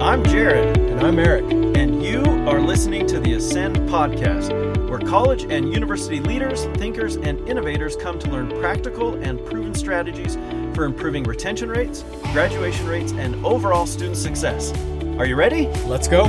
I'm Jared. And I'm Eric. And you are listening to the Ascend Podcast, where college and university leaders, thinkers, and innovators come to learn practical and proven strategies for improving retention rates, graduation rates, and overall student success. Are you ready? Let's go.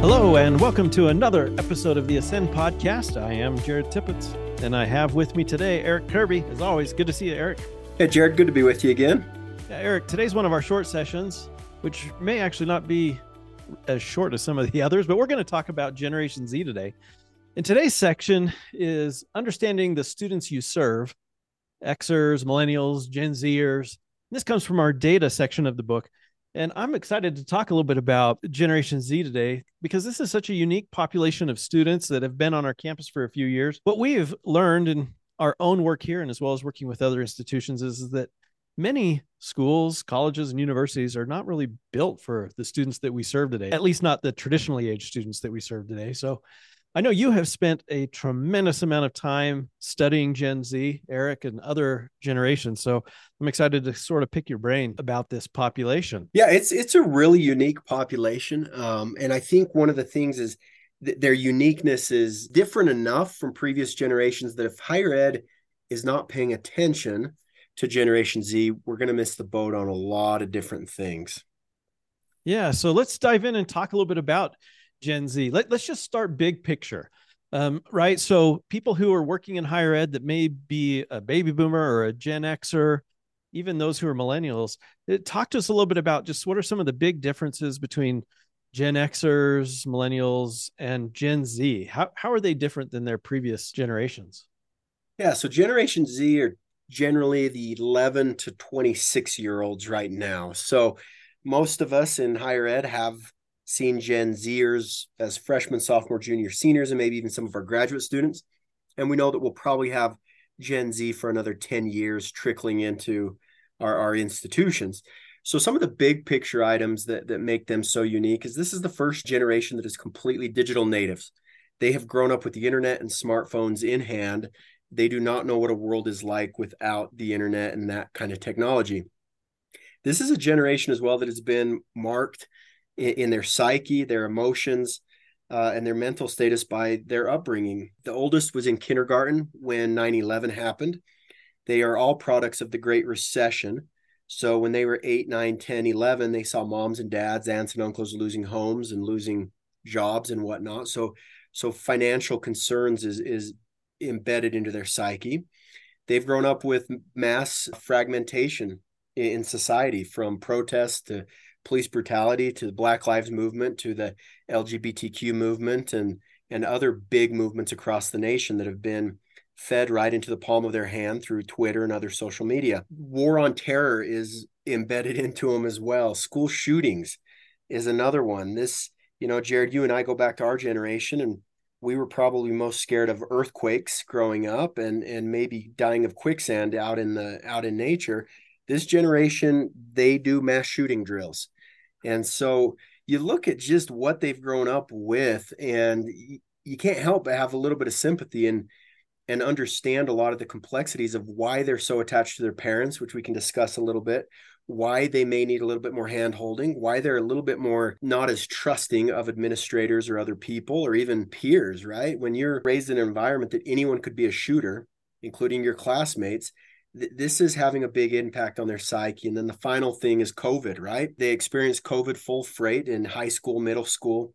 Hello, and welcome to another episode of the Ascend Podcast. I am Jared Tippett, and I have with me today Eric Kirby. As always, good to see you, Eric. Hey, Jared, good to be with you again. Yeah, Eric, today's one of our short sessions, which may actually not be as short as some of the others, but we're going to talk about Generation Z today. And today's section is understanding the students you serve, Xers, Millennials, Gen Zers. This comes from our data section of the book. And I'm excited to talk a little bit about Generation Z today because this is such a unique population of students that have been on our campus for a few years. What we've learned in our own work here and as well as working with other institutions is, is that many schools, colleges, and universities are not really built for the students that we serve today, at least not the traditionally aged students that we serve today. So I know you have spent a tremendous amount of time studying Gen Z, Eric, and other generations. So I'm excited to sort of pick your brain about this population. Yeah, it's it's a really unique population, um, and I think one of the things is th- their uniqueness is different enough from previous generations that if higher ed is not paying attention to Generation Z, we're going to miss the boat on a lot of different things. Yeah, so let's dive in and talk a little bit about Gen Z. Let, let's just start big picture. Um, right. So people who are working in higher ed that may be a baby boomer or a Gen Xer, even those who are millennials, talk to us a little bit about just what are some of the big differences between Gen Xers, millennials, and Gen Z? How, how are they different than their previous generations? Yeah. So Generation Z are generally the 11 to 26 year olds right now. So most of us in higher ed have seen Gen Zers as freshmen, sophomore, junior, seniors, and maybe even some of our graduate students. And we know that we'll probably have Gen Z for another 10 years trickling into our, our institutions. So some of the big picture items that, that make them so unique is this is the first generation that is completely digital natives. They have grown up with the internet and smartphones in hand. They do not know what a world is like without the internet and that kind of technology. This is a generation as well that has been marked in, in their psyche, their emotions, uh, and their mental status by their upbringing. The oldest was in kindergarten when 9 11 happened. They are all products of the Great Recession. So when they were 8, 9, 10, 11, they saw moms and dads, aunts and uncles losing homes and losing jobs and whatnot. So so financial concerns is is embedded into their psyche. They've grown up with mass fragmentation in society from protests to police brutality to the Black Lives Movement to the LGBTQ movement and and other big movements across the nation that have been fed right into the palm of their hand through Twitter and other social media. War on terror is embedded into them as well. School shootings is another one. This, you know, Jared, you and I go back to our generation and we were probably most scared of earthquakes growing up and and maybe dying of quicksand out in the out in nature. This generation, they do mass shooting drills. And so you look at just what they've grown up with, and you can't help but have a little bit of sympathy and and understand a lot of the complexities of why they're so attached to their parents, which we can discuss a little bit, why they may need a little bit more hand holding, why they're a little bit more not as trusting of administrators or other people or even peers, right? When you're raised in an environment that anyone could be a shooter, including your classmates, this is having a big impact on their psyche. And then the final thing is COVID, right? They experienced COVID full freight in high school, middle school,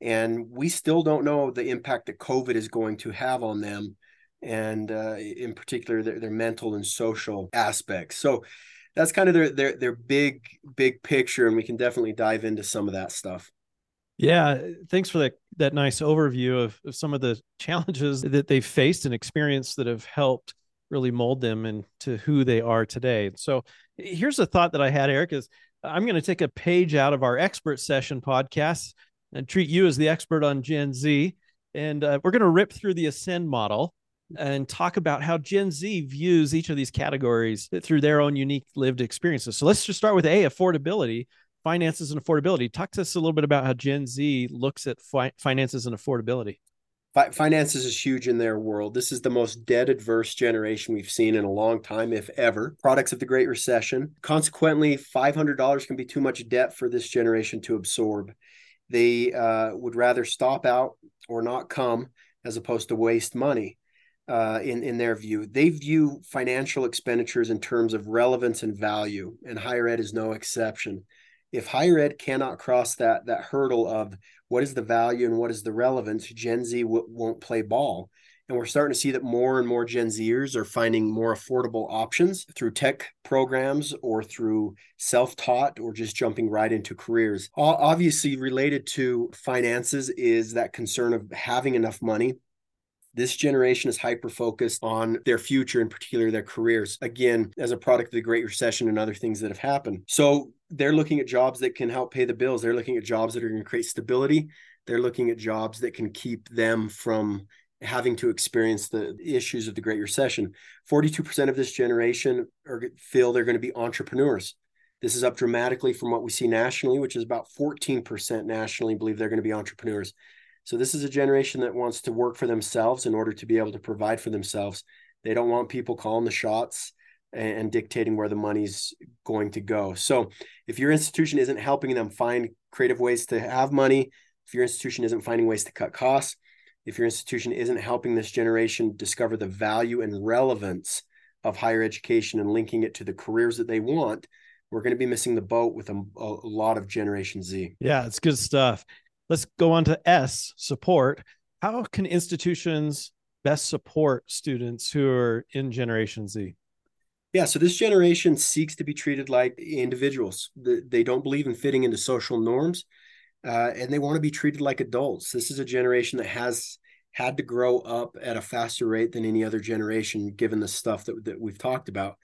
and we still don't know the impact that COVID is going to have on them, and uh, in particular their, their mental and social aspects. So that's kind of their their their big big picture, and we can definitely dive into some of that stuff. Yeah, thanks for that that nice overview of, of some of the challenges that they've faced and experienced that have helped really mold them into who they are today. So here's a thought that I had, Eric, is I'm going to take a page out of our expert session podcast and treat you as the expert on Gen Z. And uh, we're going to rip through the Ascend model and talk about how Gen Z views each of these categories through their own unique lived experiences. So let's just start with A, affordability, finances and affordability. Talk to us a little bit about how Gen Z looks at fi- finances and affordability. Fi- finances is huge in their world. This is the most debt adverse generation we've seen in a long time, if ever. Products of the Great Recession. Consequently, $500 can be too much debt for this generation to absorb. They uh, would rather stop out or not come as opposed to waste money. Uh, in in their view, they view financial expenditures in terms of relevance and value, and higher ed is no exception. If higher ed cannot cross that that hurdle of what is the value and what is the relevance, Gen Z w- won't play ball. And we're starting to see that more and more Gen Zers are finding more affordable options through tech programs or through self taught or just jumping right into careers. Obviously, related to finances is that concern of having enough money this generation is hyper focused on their future, in particular their careers, again, as a product of the Great Recession and other things that have happened. So they're looking at jobs that can help pay the bills. They're looking at jobs that are going to create stability. They're looking at jobs that can keep them from having to experience the issues of the Great Recession. 42% of this generation are, feel they're going to be entrepreneurs. This is up dramatically from what we see nationally, which is about 14% nationally believe they're going to be entrepreneurs. So this is a generation that wants to work for themselves in order to be able to provide for themselves. They don't want people calling the shots and, dictating where the money's going to go. So if your institution isn't helping them find creative ways to have money, if your institution isn't finding ways to cut costs, if your institution isn't helping this generation discover the value and relevance of higher education and linking it to the careers that they want, we're going to be missing the boat with a, a lot of Generation Z. Yeah, it's good stuff. Let's go on to S, support. How can institutions best support students who are in Generation Z? Yeah, so this generation seeks to be treated like individuals. They don't believe in fitting into social norms, uh, and they want to be treated like adults. This is a generation that has had to grow up at a faster rate than any other generation, given the stuff that, that we've talked about.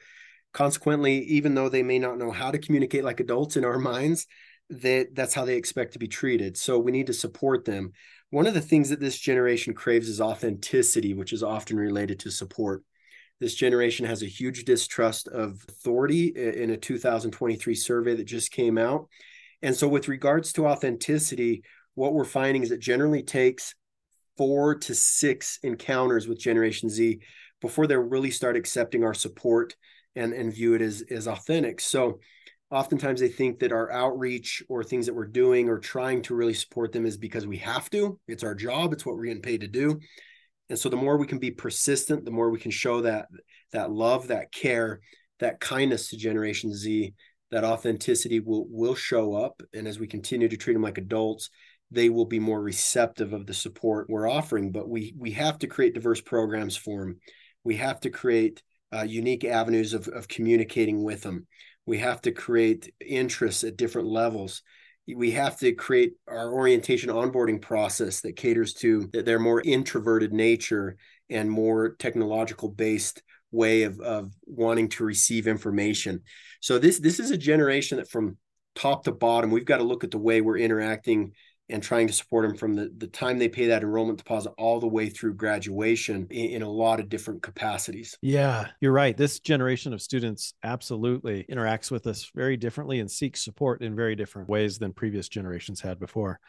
Consequently, even though they may not know how to communicate like adults in our minds, that that's how they expect to be treated. So we need to support them. One of the things that this generation craves is authenticity, which is often related to support. This generation has a huge distrust of authority in a 2023 survey that just came out. And so, with regards to authenticity, what we're finding is it generally takes four to six encounters with Generation Z before they really start accepting our support and, and view it as, as authentic. So, oftentimes they think that our outreach or things that we're doing or trying to really support them is because we have to. It's our job. It's what we're getting paid to do. And so the more we can be persistent the more we can show that that love that care that kindness to generation z that authenticity will will show up. And as we continue to treat them like adults they will be more receptive of the support we're offering. But we we have to create diverse programs for them we have to create uh, unique avenues of, of communicating with them we have to create interests at different levels. We have to create our orientation onboarding process that caters to their more introverted nature and more technological based way of, of wanting to receive information. So this this is a generation that from top to bottom we've got to look at the way we're interacting and trying to support them from the, the time they pay that enrollment deposit all the way through graduation in, in, a lot of different capacities. Yeah, you're right. This generation of students absolutely interacts with us very differently and seeks support in very different ways than previous generations had before.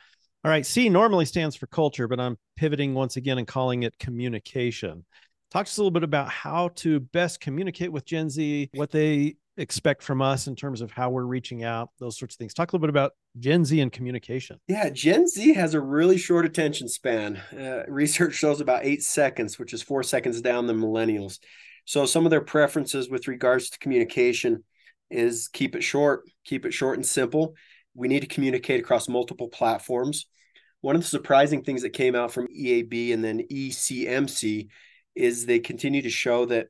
All right, C normally stands for culture, but I'm pivoting once again and calling it communication. Talk to us a little bit about how to best communicate with Gen Z, what they expect from us in terms of how we're reaching out, those sorts of things. Talk a little bit about Gen Z and communication. Yeah, Gen Z has a really short attention span. Uh, research shows about eight seconds, which is four seconds down the millennials. So some of their preferences with regards to communication is keep it short, keep it short and simple. We need to communicate across multiple platforms. One of the surprising things that came out from EAB and then ECMC is they continue to show that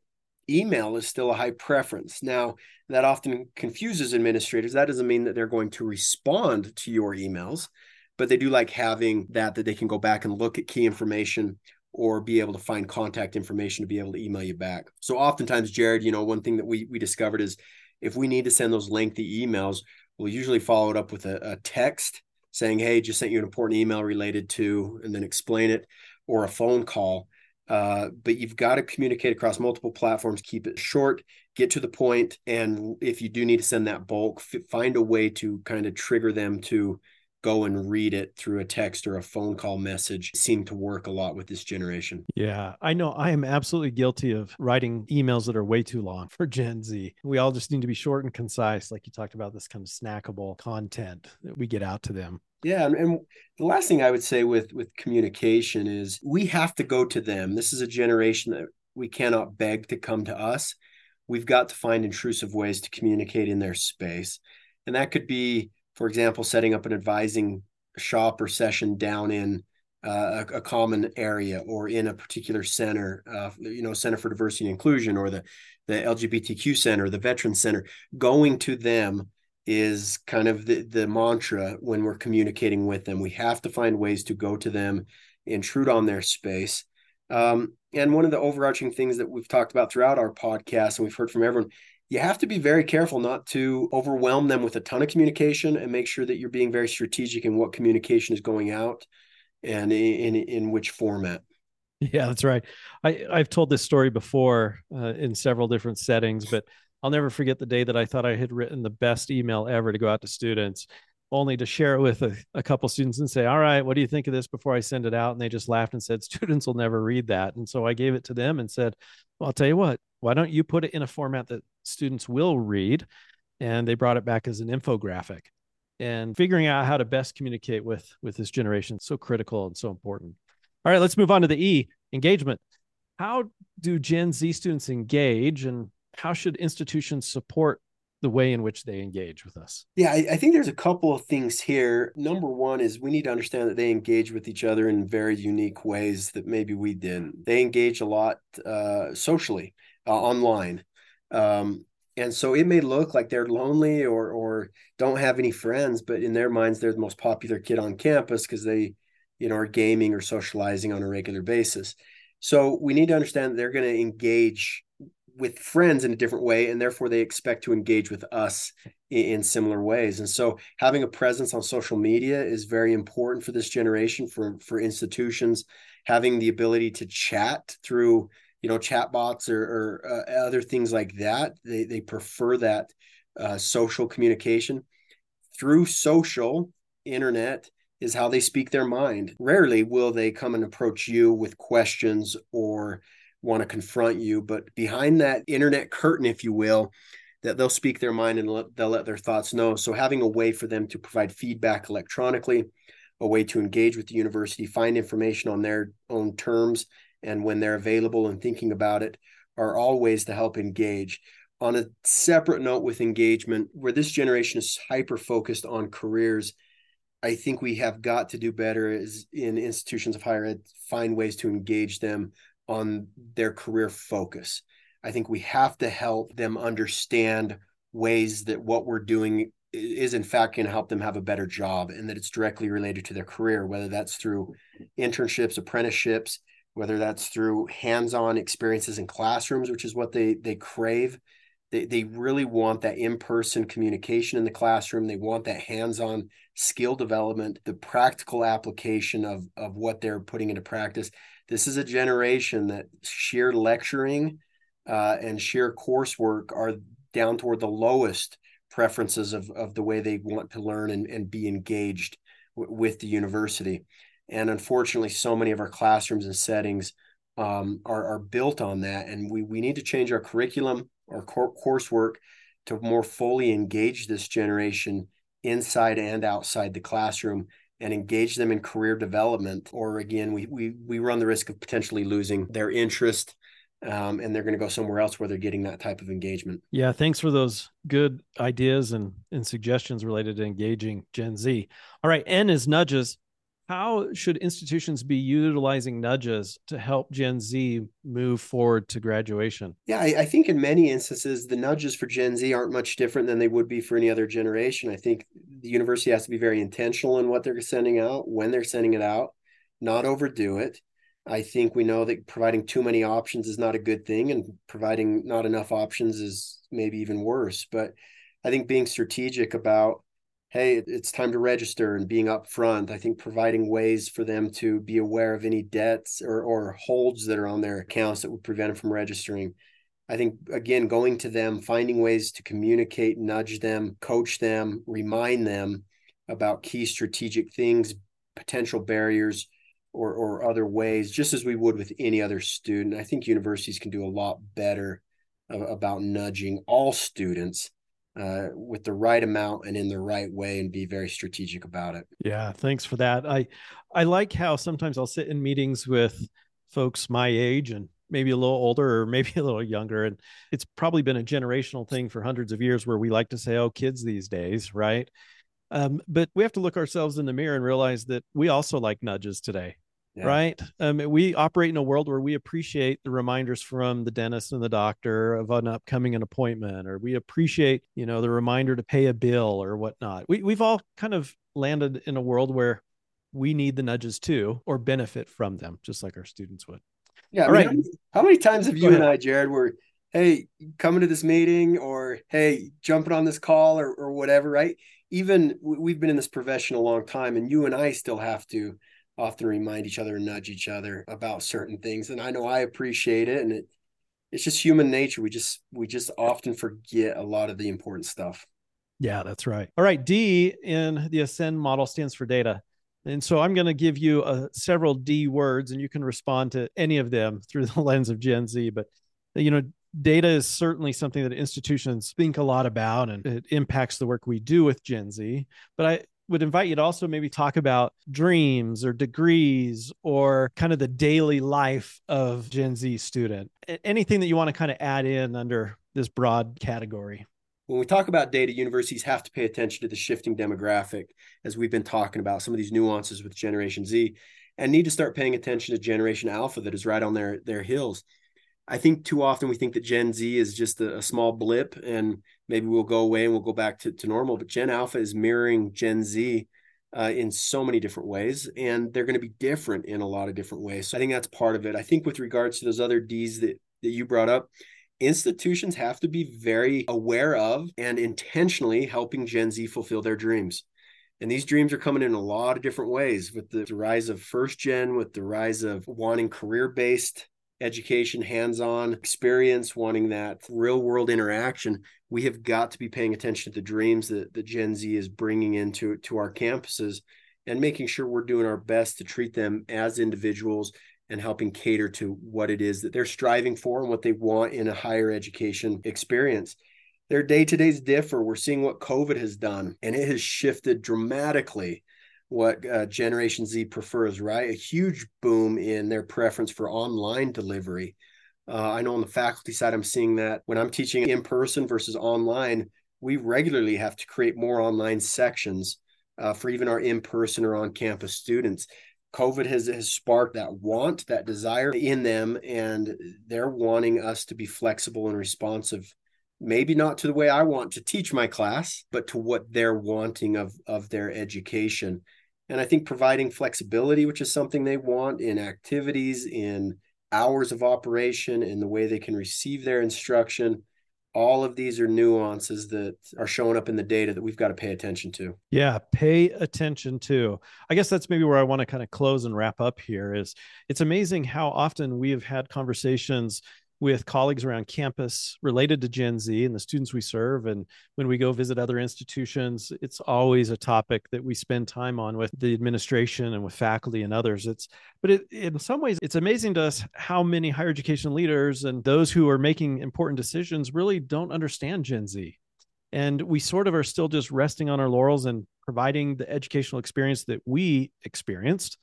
email is still a high preference. Now, that often confuses administrators. That doesn't mean that they're going to respond to your emails, but they do like having that that they can go back and look at key information or be able to find contact information to be able to email you back. So oftentimes, Jared, you know, one thing that we we discovered is if we need to send those lengthy emails, we'll usually follow it up with a, a text saying, "Hey, just sent you an important email related to," and then explain it, or a phone call uh, but you've got to communicate across multiple platforms, keep it short, get to the point, and if you do need to send that bulk, f- find a way to kind of trigger them to go and read it through a text or a phone call message seem to work a lot with this generation. Yeah, I know I am absolutely guilty of writing emails that are way too long for Gen Z. We all just need to be short and concise, like you talked about this kind of snackable content that we get out to them. Yeah, and, and, the last thing I would say with with communication is we have to go to them. This is a generation that we cannot beg to come to us. We've got to find intrusive ways to communicate in their space. And that could be for example, setting up an advising shop or session down in uh, a, a, common area or in a particular center, uh, you know, Center for Diversity and Inclusion or the the LGBTQ Center, the Veteran Center, going to them is kind of the, the mantra when we're communicating with them. We have to find ways to go to them, intrude on their space. Um, and one of the overarching things that we've talked about throughout our podcast, and we've heard from everyone, you have to be very careful not to overwhelm them with a ton of communication and make sure that you're being very strategic in what communication is going out and in in, in which format. Yeah, that's right. I I've told this story before uh, in several different settings, but I'll never forget the day that I thought I had written the best email ever to go out to students, only to share it with a, a couple students and say, "All right, what do you think of this?" Before I send it out, and they just laughed and said, "Students will never read that." And so I gave it to them and said, "Well, I'll tell you what. Why don't you put it in a format that students will read. And they brought it back as an infographic. And figuring out how to best communicate with with this generation so critical and so important. All right, let's move on to the E engagement. How do Gen Z students engage, and how should institutions support the way in which they engage with us? Yeah, I, I, think there's a couple of things here. Number one is we need to understand that they engage with each other in very unique ways that maybe we didn't. They engage a lot uh, socially uh, online. Um, and so it may look like they're lonely or or don't have any friends, but in their minds they're the most popular kid on campus because they, you know, are gaming or socializing on a regular basis. So we need to understand that they're going to engage with friends in a different way, and therefore they expect to engage with us in, in similar ways. And so having a presence on social media is very important for this generation, for for institutions. Having the ability to chat through you know chatbots or, or uh, other things like that they, they prefer that uh, social communication through social internet is how they speak their mind rarely will they come and approach you with questions or want to confront you but behind that internet curtain if you will that they'll speak their mind and let, they'll let their thoughts know so having a way for them to provide feedback electronically a way to engage with the university find information on their own terms and when they're available and thinking about it are all ways to help engage. On a separate note with engagement, where this generation is hyper focused on careers, I think we have got to do better is in institutions of higher ed, find ways to engage them on their career focus. I think we have to help them understand ways that what we're doing is in fact going to help them have a better job and that it's directly related to their career, whether that's through internships, apprenticeships, whether that's through hands-on experiences in classrooms, which is what they they crave. They, they really want that in-person communication in the classroom. They want that hands-on skill development, the practical application of, of what they're putting into practice. This is a generation that sheer lecturing uh, and sheer coursework are down toward the lowest preferences of, of the way they want to learn and, and be engaged w- with the university. And unfortunately, so many of our classrooms and settings um, are, are built on that. And we, we need to change our curriculum, our core, coursework to more fully engage this generation inside and outside the classroom and engage them in career development. Or again, we, we, we run the risk of potentially losing their interest um, and they're going to go somewhere else where they're getting that type of engagement. Yeah, thanks for those good ideas and, and suggestions related to engaging Gen Z. All right, N is nudges how should institutions be utilizing nudges to help Gen Z move forward to graduation? Yeah, I, I, think in many instances, the nudges for Gen Z aren't much different than they would be for any other generation. I think the university has to be very intentional in what they're sending out, when they're sending it out, not overdo it. I think we know that providing too many options is not a good thing, and providing not enough options is maybe even worse. But I think being strategic about hey, it's time to register and being upfront. I think providing ways for them to be aware of any debts or, or holds that are on their accounts that would prevent them from registering. I think, again, going to them, finding ways to communicate, nudge them, coach them, remind them about key strategic things, potential barriers, or, or other ways, just as we would with any other student. I think universities can do a lot better about nudging all students uh, with the right amount and in the right way and be very strategic about it. Yeah, thanks for that. I I like how sometimes I'll sit in meetings with folks my age and maybe a little older or maybe a little younger and it's probably been a generational thing for hundreds of years where we like to say oh kids these days, right? Um, but we have to look ourselves in the mirror and realize that we also like nudges today yeah. right? Um, we operate in a world where we appreciate the reminders from the dentist and the doctor of an upcoming an appointment, or we appreciate, you know, the reminder to pay a bill or whatnot. We we've all kind of landed in a world where we need the nudges too, or benefit from them, just like our students would. Yeah. All right. How many, how many times have you and I, Jared, were hey coming to this meeting or hey jumping on this call or or whatever, right? Even we've been in this profession a long time, and you and I still have to often remind each other and nudge each other about certain things. And I know I appreciate it. And it, it's just human nature. We just, we just often forget a lot of the important stuff. Yeah, that's right. All right. D in the Ascend model stands for data. And so I'm going to give you uh, several D words and you can respond to any of them through the lens of Gen Z. But, you know, data is certainly something that institutions think a lot about and it impacts the work we do with Gen Z. But I, would invite you to also maybe talk about dreams or degrees or kind of the daily life of Gen Z student. Anything that you want to kind of add in under this broad category. When we talk about data, universities have to pay attention to the shifting demographic, as we've been talking about some of these nuances with Generation Z, and need to start paying attention to Generation Alpha that is right on their their heels. I think too often we think that Gen Z is just a, a, small blip and maybe we'll go away and we'll go back to, to normal. But Gen Alpha is mirroring Gen Z uh, in so many different ways, and they're going to be different in a lot of different ways. So I think that's part of it. I think with regards to those other D's that, that you brought up, institutions have to be very aware of and intentionally helping Gen Z fulfill their dreams. And these dreams are coming in a lot of different ways with the, the rise of first gen, with the rise of wanting career based education, hands on experience, wanting that real world interaction, we have got to be paying attention to the dreams that, that Gen Z is bringing into to our campuses and making sure we're doing our best to treat them as individuals and helping cater to what it is that they're striving for and what they want in a higher education experience. Their day to days differ. We're seeing what COVID has done, and it has shifted dramatically what uh, Generation Z prefers, right? A huge boom in their preference for online delivery. Uh, I know on the faculty side, I'm seeing that when I'm teaching in person versus online, we regularly have to create more online sections uh, for even our in person or on campus students. COVID has, has sparked that want, that desire in them, and they're wanting us to be flexible and responsive maybe not to the way I want to teach my class, but to what they're wanting of, of their education. And I think providing flexibility, which is something they want in activities, in hours of operation, in the way they can receive their instruction, all of these are nuances that are showing up in the data that we've got to pay attention to. Yeah, pay attention to. I guess that's maybe where I want to kind of close and wrap up here is it's amazing how often we have had conversations with colleagues around campus related to Gen Z and the students we serve. And when we go visit other institutions, it's always a topic that we spend time on with the administration and with faculty and others. It's, but it, in some ways, it's amazing to us how many higher education leaders and those who are making important decisions really don't understand Gen Z. And we sort of are still just resting on our laurels and providing the educational experience that we experienced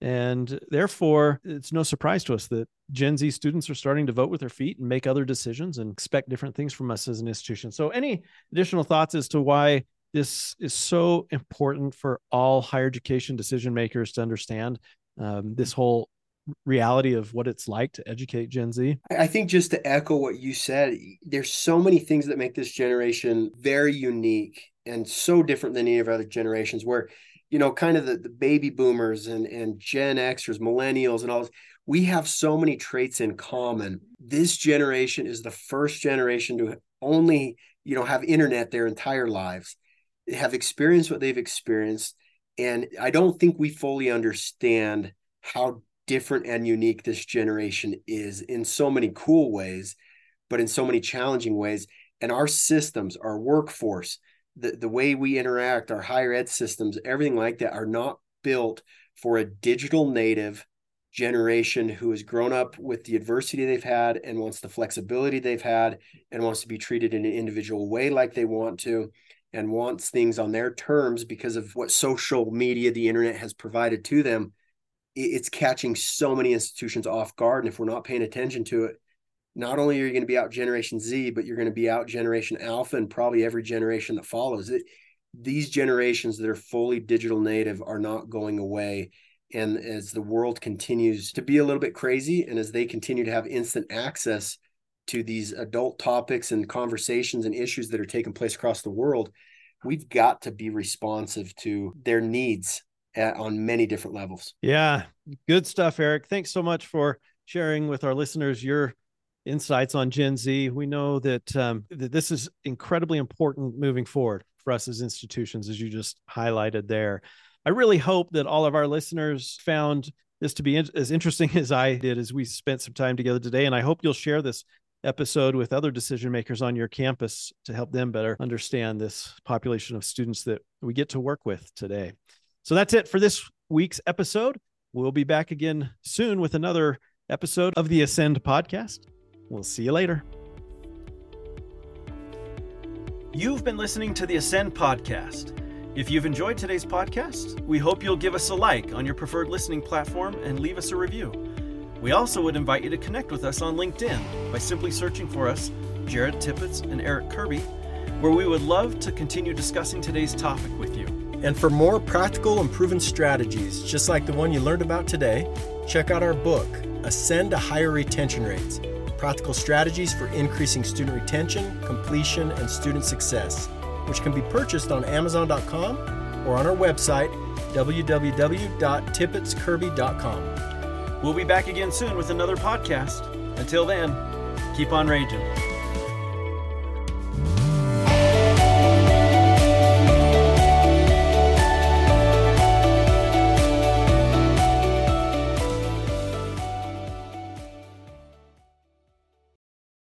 and therefore, it's no surprise to us that Gen Z students are starting to vote with their feet and make other decisions and expect different things from us as an institution. So, any additional thoughts as to why this is so important for all higher education decision makers to understand um, this whole reality of what it's like to educate Gen Z? I think just to echo what you said, there's so many things that make this generation very unique and so different than any of other generations where you know, kind of the, the baby boomers and, and Gen Xers, millennials, and all this, we have so many traits in common. This generation is the first generation to only, you know, have internet their entire lives, have experienced what they've experienced. And I don't think we fully understand how different and unique this generation is in so many cool ways, but in so many challenging ways. And our systems, our workforce, the, the way we interact, our higher ed systems, everything like that are not built for a digital native generation who has grown up with the adversity they've had and wants the flexibility they've had and wants to be treated in an individual way like they want to and wants things on their terms because of what social media the internet has provided to them it's catching so many institutions off guard. And if we're not paying attention to it not only are you going to be out generation z but you're going to be out generation alpha and probably every generation that follows it. These generations that are fully digital native are not going away. And as the world continues to be a little bit crazy and as they continue to have instant access to these adult topics and conversations and issues that are taking place across the world we've got to be responsive to their needs at, on many different levels. Yeah. Good stuff eric. Thanks so much for sharing with our listeners your insights on gen z we know that, um, that this is incredibly important moving forward for us as institutions as you just highlighted there I really hope that all of our listeners found this to be in- as interesting as I did as we spent some time together today. And I hope you'll share this episode with other decision makers on your campus to help them better understand this population of students that we get to work with today. So that's it for this week's episode. We'll be back again soon with another episode of the Ascend podcast. We'll see you later. You've been listening to the Ascend podcast. If you've enjoyed today's podcast, we hope you'll give us a like on your preferred listening platform and leave us a review. We also would invite you to connect with us on LinkedIn by simply searching for us, Jared Tippett and Eric Kirby, where we would love to continue discussing today's topic with you. And for more practical and proven strategies, just like the one you learned about today, check out our book, Ascend to Higher Retention Rates Practical Strategies for Increasing Student Retention, Completion, and Student Success which can be purchased on Amazon.com or on our website, www.tippetskirby.com. We'll be back again soon with another podcast. Until then, keep on raging.